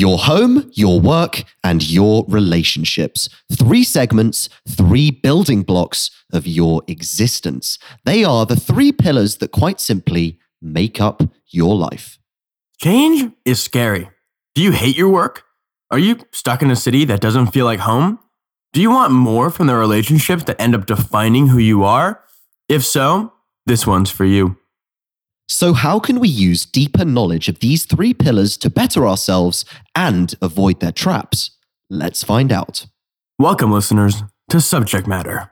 Your home, your work, and your relationships. Three segments, three building blocks of your existence. They are the three pillars that quite simply make up your life. Change is scary. Do you hate your work? Are you stuck in a city that doesn't feel like home? Do you want more from the relationships that end up defining who you are? If so, this one's for you. So, how can we use deeper knowledge of these three pillars to better ourselves and avoid their traps? Let's find out. Welcome, listeners, to Subject Matter.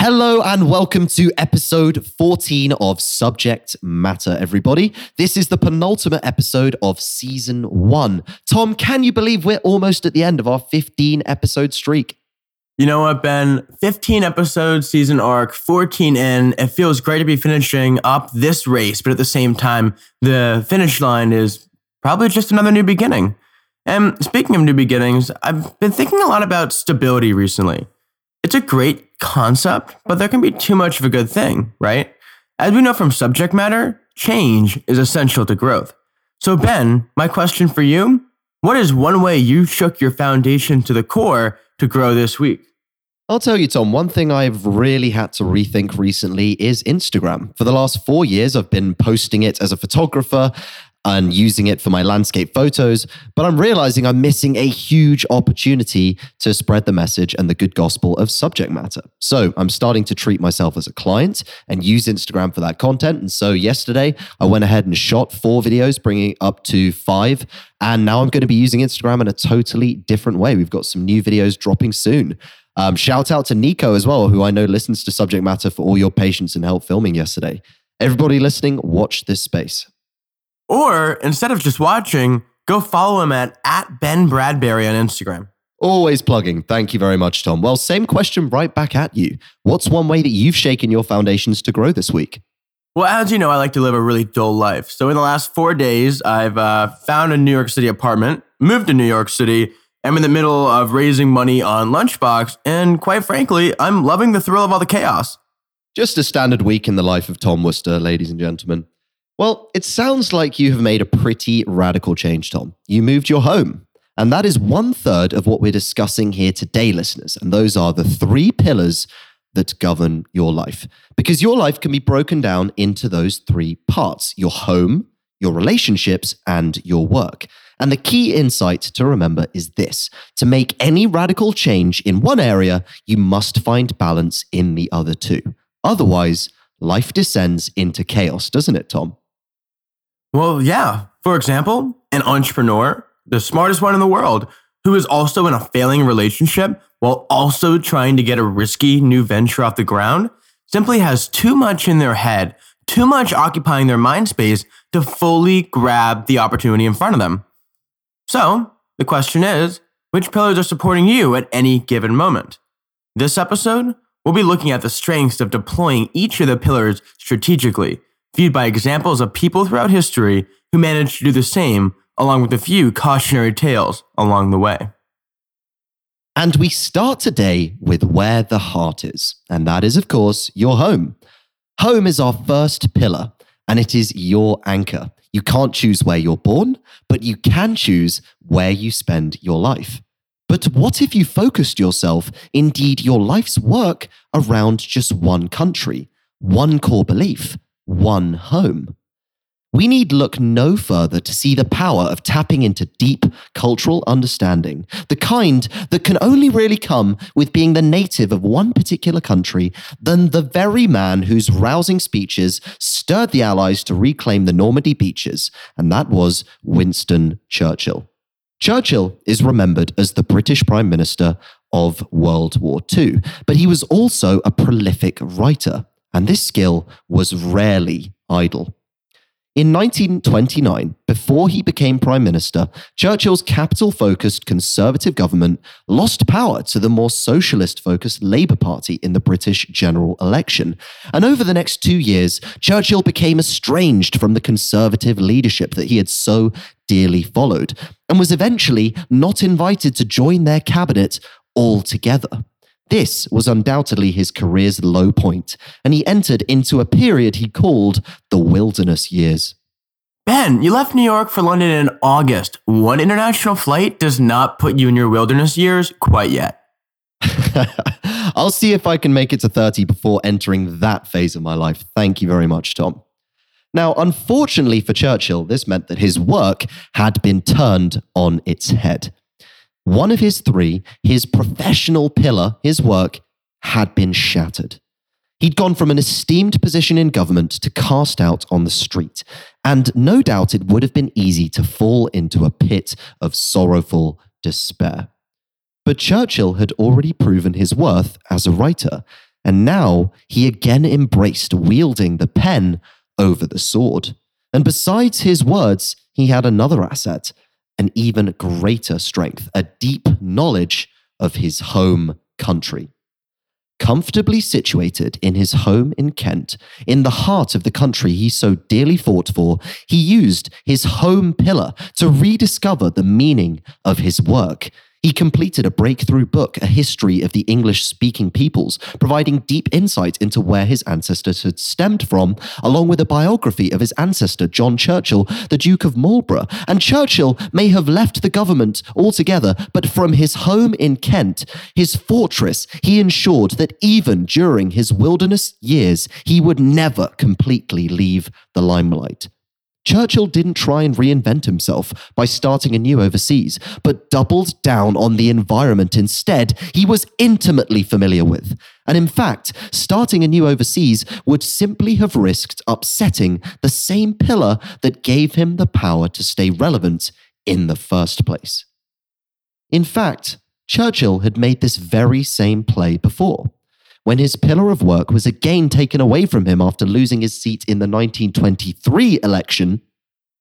Hello and welcome to episode 14 of Subject Matter, everybody. This is the penultimate episode of season one. Tom, can you believe we're almost at the end of our 15 episode streak? You know what, Ben? 15 episodes, season arc, 14 in. It feels great to be finishing up this race, but at the same time, the finish line is probably just another new beginning. And speaking of new beginnings, I've been thinking a lot about stability recently. It's a great concept, but there can be too much of a good thing, right? As we know from subject matter, change is essential to growth. So, Ben, my question for you what is one way you shook your foundation to the core to grow this week? I'll tell you, Tom, one thing I've really had to rethink recently is Instagram. For the last four years, I've been posting it as a photographer and using it for my landscape photos. But I'm realizing I'm missing a huge opportunity to spread the message and the good gospel of subject matter. So I'm starting to treat myself as a client and use Instagram for that content. And so yesterday, I went ahead and shot four videos, bringing up to five. And now I'm going to be using Instagram in a totally different way. We've got some new videos dropping soon. Um, shout out to Nico as well, who I know listens to subject matter for all your patience and help filming yesterday. Everybody listening, watch this space. Or instead of just watching, go follow him at, at Ben Bradbury on Instagram. Always plugging. Thank you very much, Tom. Well, same question right back at you. What's one way that you've shaken your foundations to grow this week? Well, as you know, I like to live a really dull life. So in the last four days, I've uh, found a New York City apartment, moved to New York City. I'm in the middle of raising money on Lunchbox, and quite frankly, I'm loving the thrill of all the chaos. Just a standard week in the life of Tom Worcester, ladies and gentlemen. Well, it sounds like you have made a pretty radical change, Tom. You moved your home. And that is one third of what we're discussing here today, listeners. And those are the three pillars that govern your life. Because your life can be broken down into those three parts your home, your relationships, and your work. And the key insight to remember is this to make any radical change in one area, you must find balance in the other two. Otherwise, life descends into chaos, doesn't it, Tom? Well, yeah. For example, an entrepreneur, the smartest one in the world, who is also in a failing relationship while also trying to get a risky new venture off the ground, simply has too much in their head, too much occupying their mind space to fully grab the opportunity in front of them. So, the question is which pillars are supporting you at any given moment? This episode, we'll be looking at the strengths of deploying each of the pillars strategically viewed by examples of people throughout history who managed to do the same, along with a few cautionary tales along the way. And we start today with where the heart is, and that is, of course, your home. Home is our first pillar, and it is your anchor. You can't choose where you're born, but you can choose where you spend your life. But what if you focused yourself, indeed your life's work, around just one country, one core belief, one home. We need look no further to see the power of tapping into deep cultural understanding, the kind that can only really come with being the native of one particular country, than the very man whose rousing speeches stirred the Allies to reclaim the Normandy beaches, and that was Winston Churchill. Churchill is remembered as the British Prime Minister of World War II, but he was also a prolific writer and this skill was rarely idle. In 1929, before he became Prime Minister, Churchill's capital focused Conservative government lost power to the more socialist focused Labour Party in the British general election. And over the next two years, Churchill became estranged from the Conservative leadership that he had so dearly followed, and was eventually not invited to join their cabinet altogether. This was undoubtedly his career's low point, and he entered into a period he called the wilderness years. Ben, you left New York for London in August. One international flight does not put you in your wilderness years quite yet. I'll see if I can make it to 30 before entering that phase of my life. Thank you very much, Tom. Now, unfortunately for Churchill, this meant that his work had been turned on its head. One of his three, his professional pillar, his work, had been shattered. He'd gone from an esteemed position in government to cast out on the street, and no doubt it would have been easy to fall into a pit of sorrowful despair. But Churchill had already proven his worth as a writer, and now he again embraced wielding the pen over the sword. And besides his words, he had another asset, an even greater strength, a deep knowledge of his home country. Comfortably situated in his home in Kent, in the heart of the country he so dearly fought for, he used his home pillar to rediscover the meaning of his work he completed a breakthrough book, A History of the English Speaking Peoples, providing deep insight into where his ancestors had stemmed from, along with a biography of his ancestor, John Churchill, the Duke of Marlborough. And Churchill may have left the government altogether, but from his home in Kent, his fortress, he ensured that even during his wilderness years, he would never completely leave the limelight. Churchill didn't try and reinvent himself by starting anew overseas, but doubled down on the environment instead he was intimately familiar with. And in fact, starting anew overseas would simply have risked upsetting the same pillar that gave him the power to stay relevant in the first place. In fact, Churchill had made this very same play before when his pillar of work was again taken away from him after losing his seat in the 1923 election,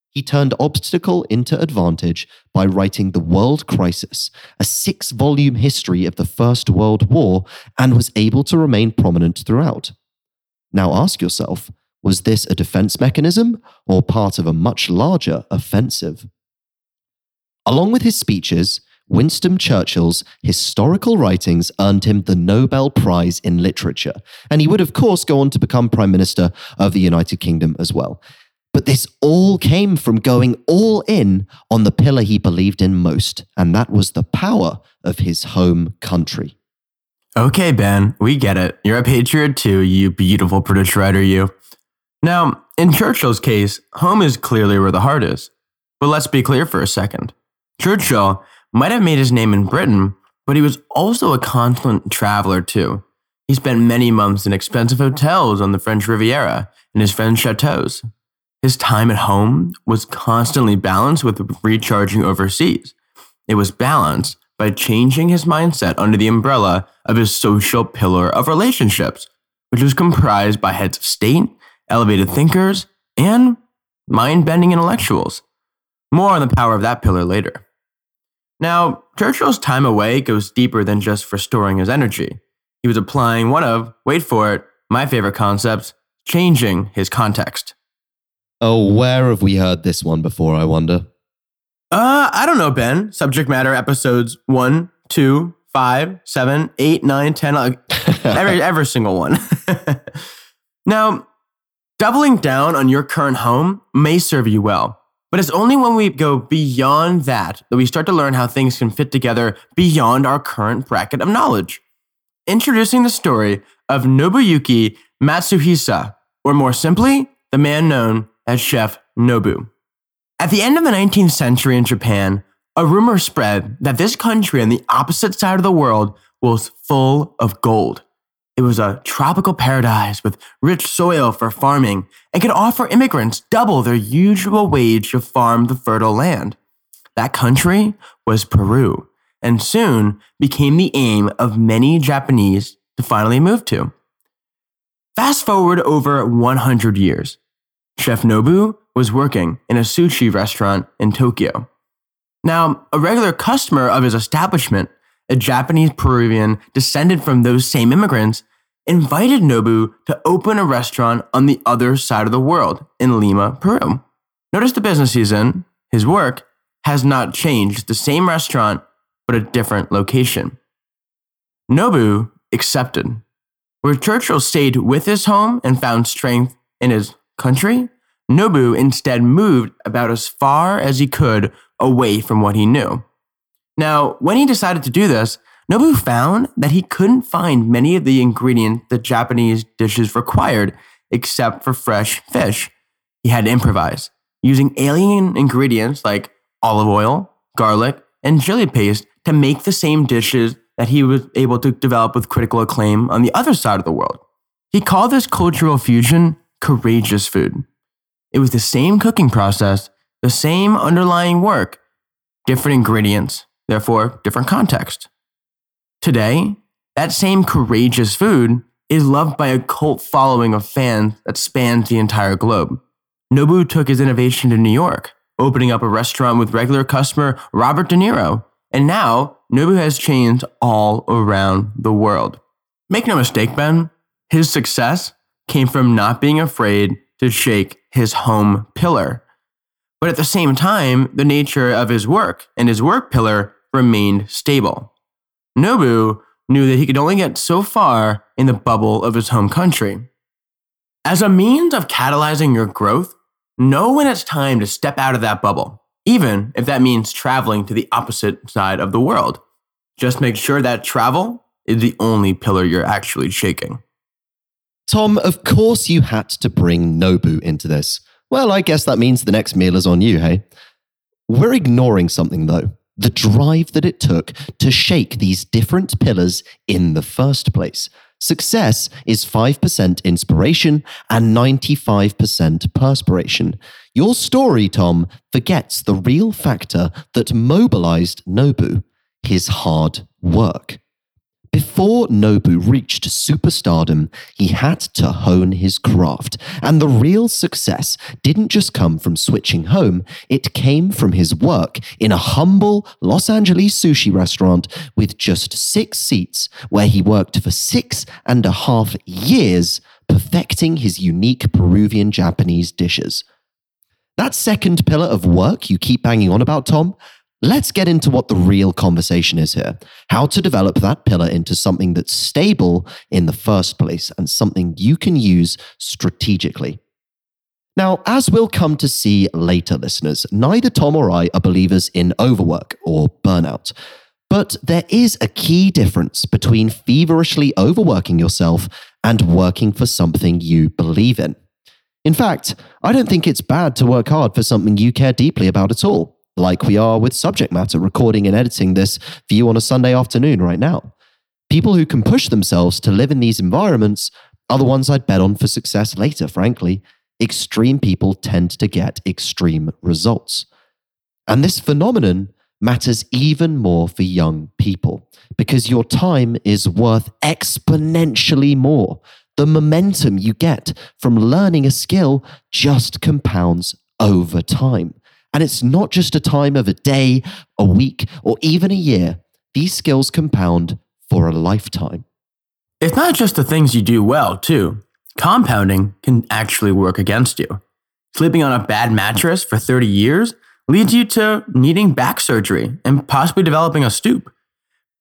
he turned obstacle into advantage by writing The World Crisis, a six volume history of the First World War, and was able to remain prominent throughout. Now ask yourself was this a defense mechanism or part of a much larger offensive? Along with his speeches, Winston Churchill's historical writings earned him the Nobel Prize in Literature, and he would, of course, go on to become Prime Minister of the United Kingdom as well. But this all came from going all in on the pillar he believed in most, and that was the power of his home country. Okay, Ben, we get it. You're a patriot too, you beautiful British writer, you. Now, in Churchill's case, home is clearly where the heart is. But let's be clear for a second. Churchill might have made his name in Britain, but he was also a constant traveler too. He spent many months in expensive hotels on the French Riviera and his French chateaus. His time at home was constantly balanced with recharging overseas. It was balanced by changing his mindset under the umbrella of his social pillar of relationships, which was comprised by heads of state, elevated thinkers, and mind bending intellectuals. More on the power of that pillar later. Now, Churchill's time away goes deeper than just for storing his energy. He was applying one of, wait for it, my favorite concepts, changing his context. Oh, where have we heard this one before, I wonder? Uh, I don't know, Ben. Subject matter episodes one, two, five, seven, eight, nine, ten, every, every single one. now, doubling down on your current home may serve you well. But it's only when we go beyond that that we start to learn how things can fit together beyond our current bracket of knowledge. Introducing the story of Nobuyuki Matsuhisa, or more simply, the man known as Chef Nobu. At the end of the 19th century in Japan, a rumor spread that this country on the opposite side of the world was full of gold. It was a tropical paradise with rich soil for farming and could offer immigrants double their usual wage to farm the fertile land. That country was Peru, and soon became the aim of many Japanese to finally move to. Fast forward over 100 years. Chef Nobu was working in a sushi restaurant in Tokyo. Now, a regular customer of his establishment a Japanese Peruvian descended from those same immigrants, invited Nobu to open a restaurant on the other side of the world in Lima, Peru. Notice the business he's in, his work, has not changed, the same restaurant, but a different location. Nobu accepted. Where Churchill stayed with his home and found strength in his country, Nobu instead moved about as far as he could away from what he knew. Now, when he decided to do this, Nobu found that he couldn't find many of the ingredients that Japanese dishes required except for fresh fish. He had to improvise, using alien ingredients like olive oil, garlic, and chili paste to make the same dishes that he was able to develop with critical acclaim on the other side of the world. He called this cultural fusion courageous food. It was the same cooking process, the same underlying work, different ingredients, therefore, different context. Today, that same courageous food is loved by a cult following of fans that spans the entire globe. Nobu took his innovation to New York, opening up a restaurant with regular customer Robert De Niro, and now Nobu has chains all around the world. Make no mistake, Ben, his success came from not being afraid to shake his home pillar. But at the same time, the nature of his work and his work pillar remained stable. Nobu knew that he could only get so far in the bubble of his home country. As a means of catalyzing your growth, know when it's time to step out of that bubble, even if that means traveling to the opposite side of the world. Just make sure that travel is the only pillar you're actually shaking. Tom, of course you had to bring Nobu into this. Well, I guess that means the next meal is on you, hey? We're ignoring something, though the drive that it took to shake these different pillars in the first place. Success is 5% inspiration and 95% perspiration. Your story, Tom, forgets the real factor that mobilized Nobu his hard work. Before Nobu reached superstardom, he had to hone his craft. And the real success didn't just come from switching home, it came from his work in a humble Los Angeles sushi restaurant with just six seats, where he worked for six and a half years, perfecting his unique Peruvian Japanese dishes. That second pillar of work you keep banging on about, Tom, Let's get into what the real conversation is here. How to develop that pillar into something that's stable in the first place and something you can use strategically. Now, as we'll come to see later, listeners, neither Tom or I are believers in overwork or burnout. But there is a key difference between feverishly overworking yourself and working for something you believe in. In fact, I don't think it's bad to work hard for something you care deeply about at all like we are with subject matter, recording and editing this for you on a Sunday afternoon right now. People who can push themselves to live in these environments are the ones I'd bet on for success later, frankly. Extreme people tend to get extreme results. And this phenomenon matters even more for young people because your time is worth exponentially more. The momentum you get from learning a skill just compounds over time. And it's not just a time of a day, a week, or even a year. These skills compound for a lifetime. It's not just the things you do well, too. Compounding can actually work against you. Sleeping on a bad mattress for 30 years leads you to needing back surgery and possibly developing a stoop.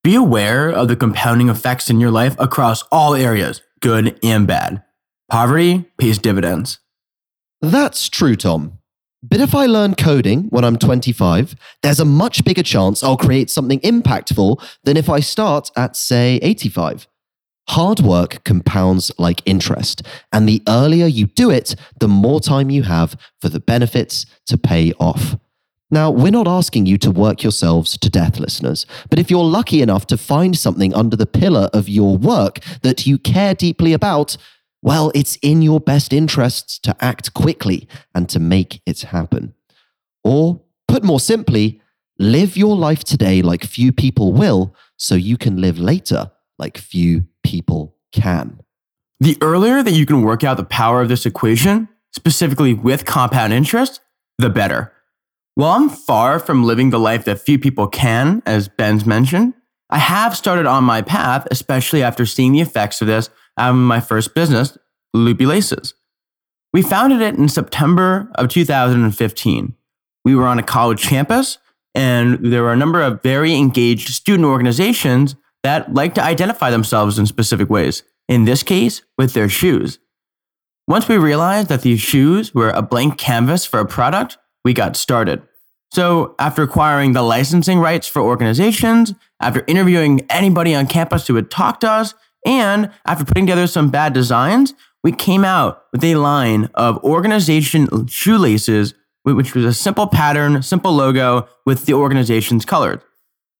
Be aware of the compounding effects in your life across all areas, good and bad. Poverty pays dividends. That's true, Tom. But if I learn coding when I'm 25, there's a much bigger chance I'll create something impactful than if I start at, say, 85. Hard work compounds like interest, and the earlier you do it, the more time you have for the benefits to pay off. Now, we're not asking you to work yourselves to death, listeners, but if you're lucky enough to find something under the pillar of your work that you care deeply about, well, it's in your best interests to act quickly and to make it happen. Or, put more simply, live your life today like few people will, so you can live later like few people can. The earlier that you can work out the power of this equation, specifically with compound interest, the better. While I'm far from living the life that few people can, as Ben's mentioned, I have started on my path, especially after seeing the effects of this um, my first business, Loopy Laces. We founded it in September of 2015. We were on a college campus, and there were a number of very engaged student organizations that like to identify themselves in specific ways, in this case, with their shoes. Once we realized that these shoes were a blank canvas for a product, we got started. So, after acquiring the licensing rights for organizations, after interviewing anybody on campus who would talk to us, and after putting together some bad designs, we came out with a line of organization shoelaces, which was a simple pattern, simple logo with the organization's colors.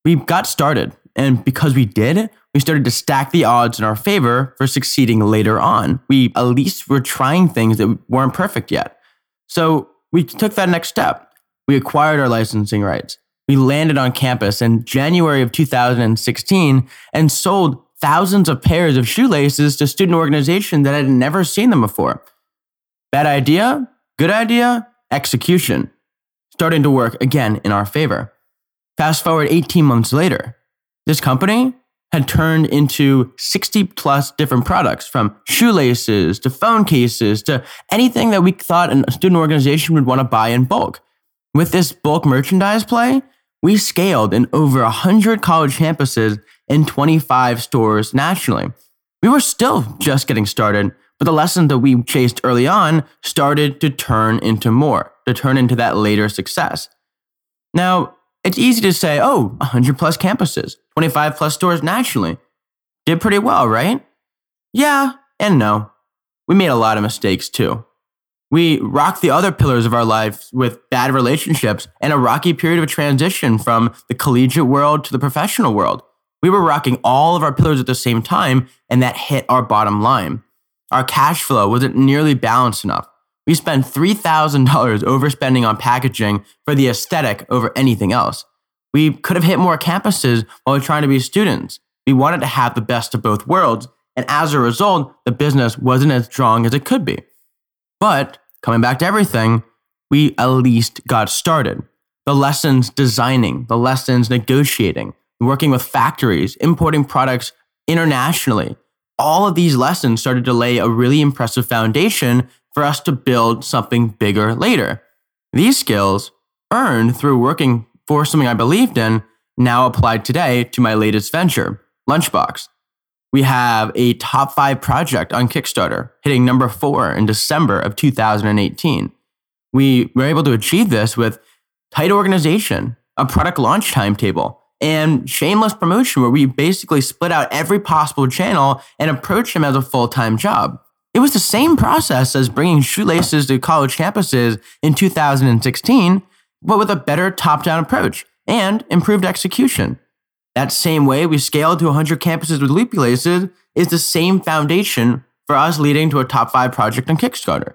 We got started, and because we did, we started to stack the odds in our favor for succeeding later on. We at least were trying things that weren't perfect yet. So we took that next step. We acquired our licensing rights. We landed on campus in January of 2016 and sold thousands of pairs of shoelaces to student organizations that had never seen them before. Bad idea, good idea, execution. Starting to work again in our favor. Fast forward 18 months later, this company had turned into 60 plus different products from shoelaces to phone cases to anything that we thought a student organization would want to buy in bulk. With this bulk merchandise play, we scaled in over 100 college campuses in 25 stores nationally. We were still just getting started, but the lesson that we chased early on started to turn into more, to turn into that later success. Now, it's easy to say, oh, 100 plus campuses, 25 plus stores nationally. Did pretty well, right? Yeah, and no. We made a lot of mistakes too. We rocked the other pillars of our lives with bad relationships and a rocky period of transition from the collegiate world to the professional world. We were rocking all of our pillars at the same time, and that hit our bottom line. Our cash flow wasn't nearly balanced enough. We spent $3,000 overspending on packaging for the aesthetic over anything else. We could have hit more campuses while trying to be students. We wanted to have the best of both worlds, and as a result, the business wasn't as strong as it could be. But coming back to everything, we at least got started. The lessons designing, the lessons negotiating, working with factories, importing products internationally. All of these lessons started to lay a really impressive foundation for us to build something bigger later. These skills, earned through working for something I believed in, now applied today to my latest venture, Lunchbox. We have a top five project on Kickstarter, hitting number four in December of 2018. We were able to achieve this with tight organization, a product launch timetable, and shameless promotion where we basically split out every possible channel and approach them as a full time job. It was the same process as bringing shoelaces to college campuses in 2016, but with a better top down approach and improved execution. That same way we scaled to 100 campuses with Loopy Laces is the same foundation for us leading to a top five project on Kickstarter.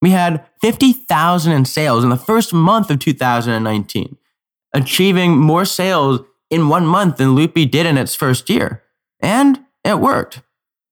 We had 50,000 in sales in the first month of 2019, achieving more sales in one month than Loopy did in its first year. And it worked.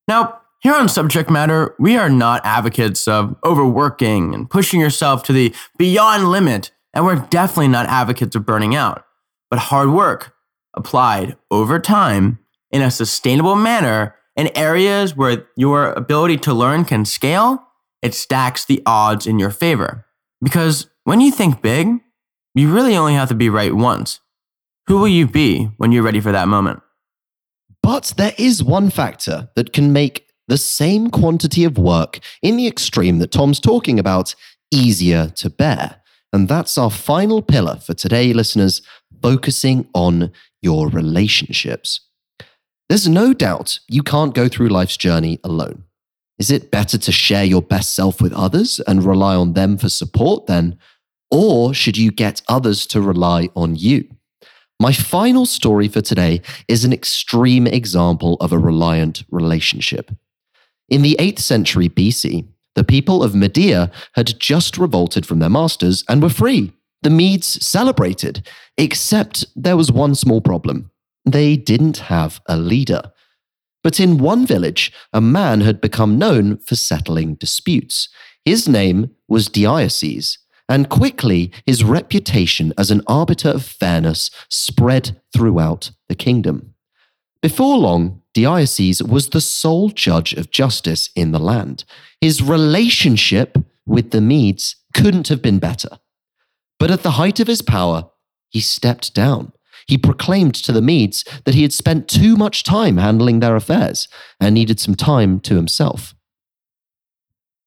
Now, here on subject matter, we are not advocates of overworking and pushing yourself to the beyond limit, and we're definitely not advocates of burning out. But hard work applied over time in a sustainable manner in areas where your ability to learn can scale, it stacks the odds in your favor. Because when you think big, you really only have to be right once. Who will you be when you're ready for that moment? But there is one factor that can make the same quantity of work in the extreme that Tom's talking about easier to bear. And that's our final pillar for today, listeners focusing on your relationships. There's no doubt you can't go through life's journey alone. Is it better to share your best self with others and rely on them for support then? Or should you get others to rely on you? My final story for today is an extreme example of a reliant relationship. In the 8th century BC, the people of Media had just revolted from their masters and were free. The Medes celebrated, except there was one small problem. They didn't have a leader. But in one village, a man had become known for settling disputes. His name was Deioces, and quickly his reputation as an arbiter of fairness spread throughout the kingdom. Before long, Deioces was the sole judge of justice in the land. His relationship with the Medes couldn't have been better. But at the height of his power, he stepped down. he proclaimed to the Medes that he had spent too much time handling their affairs and needed some time to himself.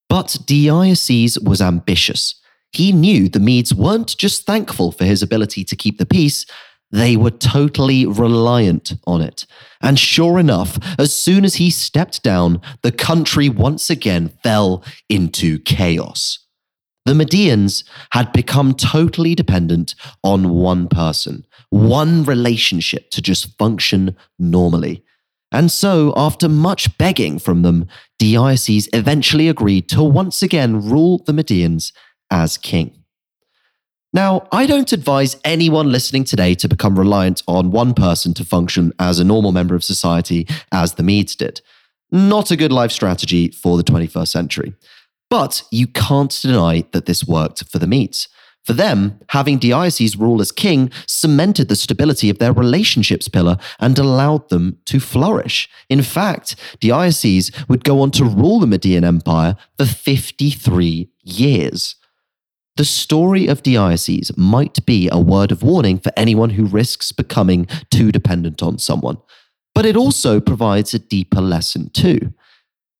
But Deioces was ambitious. He knew the Medes weren't just thankful for his ability to keep the peace, they were totally reliant on it. And sure enough, as soon as he stepped down, the country once again fell into chaos. The Medians had become totally dependent on one person, one relationship to just function normally. And so, after much begging from them, Deioces eventually agreed to once again rule the Medians as king. Now, I don't advise anyone listening today to become reliant on one person to function as a normal member of society as the Medes did. Not a good life strategy for the 21st century. But you can't deny that this worked for the Medes. For them, having Deioces rule as king cemented the stability of their relationships pillar and allowed them to flourish. In fact, Deioces would go on to rule the Median Empire for 53 years. The story of Deioces might be a word of warning for anyone who risks becoming too dependent on someone, but it also provides a deeper lesson too.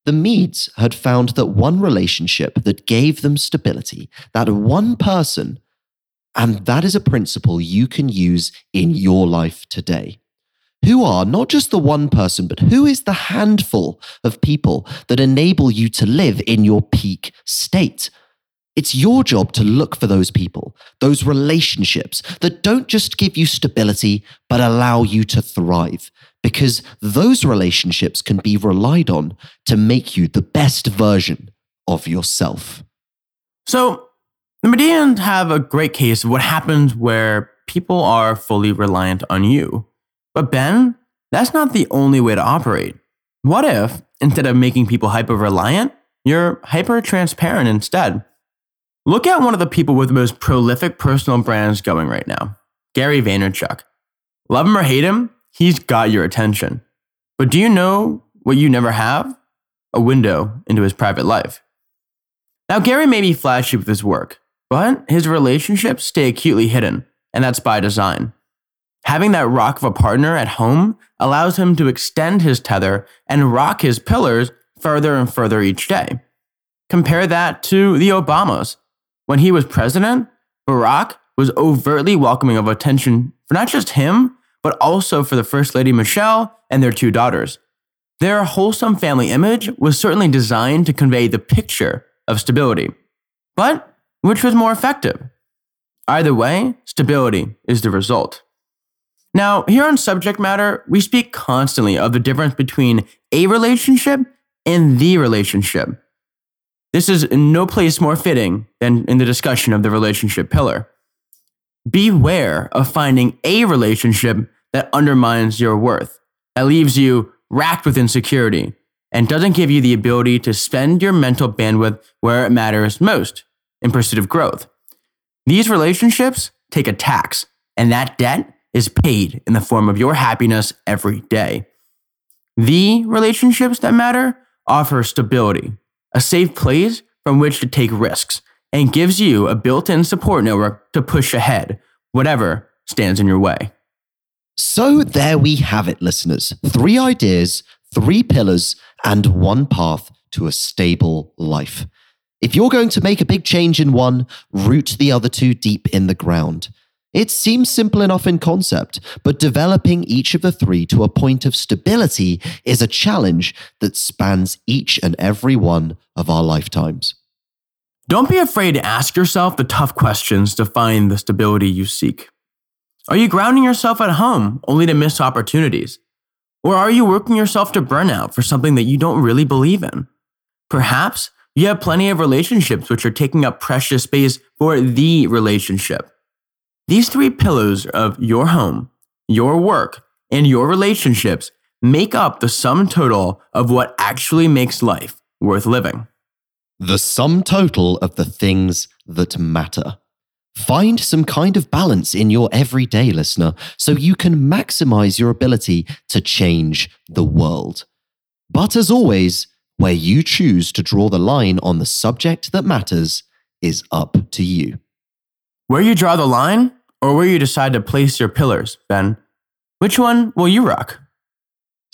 The Medes had found that one relationship that gave them stability, that one person, and that is a principle you can use in your life today. Who are not just the one person, but who is the handful of people that enable you to live in your peak state? It's your job to look for those people, those relationships that don't just give you stability, but allow you to thrive. Because those relationships can be relied on to make you the best version of yourself. So, the Medians have a great case of what happens where people are fully reliant on you. But, Ben, that's not the only way to operate. What if, instead of making people hyper reliant, you're hyper transparent instead? Look at one of the people with the most prolific personal brands going right now Gary Vaynerchuk. Love him or hate him, he's got your attention. But do you know what you never have? A window into his private life. Now, Gary may be flashy with his work, but his relationships stay acutely hidden, and that's by design. Having that rock of a partner at home allows him to extend his tether and rock his pillars further and further each day. Compare that to the Obamas, when he was president, Barack was overtly welcoming of attention for not just him, but also for the First Lady Michelle and their two daughters. Their wholesome family image was certainly designed to convey the picture of stability. But which was more effective? Either way, stability is the result. Now, here on Subject Matter, we speak constantly of the difference between a relationship and the relationship. This is no place more fitting than in the discussion of the relationship pillar. Beware of finding a relationship that undermines your worth, that leaves you racked with insecurity, and doesn't give you the ability to spend your mental bandwidth where it matters most in pursuit of growth. These relationships take a tax, and that debt is paid in the form of your happiness every day. The relationships that matter offer stability, a safe place from which to take risks, and gives you a built in support network to push ahead, whatever stands in your way. So there we have it, listeners. Three ideas, three pillars, and one path to a stable life. If you're going to make a big change in one, root the other two deep in the ground. It seems simple enough in concept, but developing each of the three to a point of stability is a challenge that spans each and every one of our lifetimes. Don't be afraid to ask yourself the tough questions to find the stability you seek. Are you grounding yourself at home only to miss opportunities? Or are you working yourself to burnout for something that you don't really believe in? Perhaps you have plenty of relationships which are taking up precious space for the relationship. These three pillars of your home, your work, and your relationships make up the sum total of what actually makes life worth living. The sum total of the things that matter. Find some kind of balance in your everyday listener so you can maximize your ability to change the world. But as always, where you choose to draw the line on the subject that matters is up to you. Where you draw the line or where you decide to place your pillars, Ben. Which one will you rock?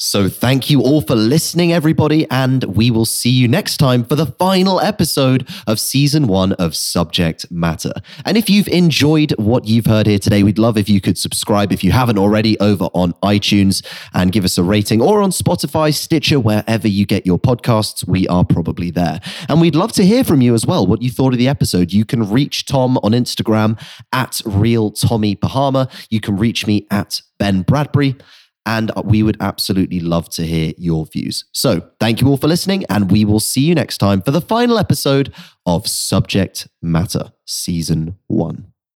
So, thank you all for listening, everybody, and we will see you next time for the final episode of season one of Subject Matter. And if you've enjoyed what you've heard here today, we'd love if you could subscribe if you haven't already over on iTunes and give us a rating or on Spotify, Stitcher, wherever you get your podcasts. We are probably there. And we'd love to hear from you as well what you thought of the episode. You can reach Tom on Instagram at Real Tommy Bahama. You can reach me at Ben Bradbury and we would absolutely love to hear your views. So, thank you all for listening, and we will see you next time for the final episode of Subject Matter Season 1.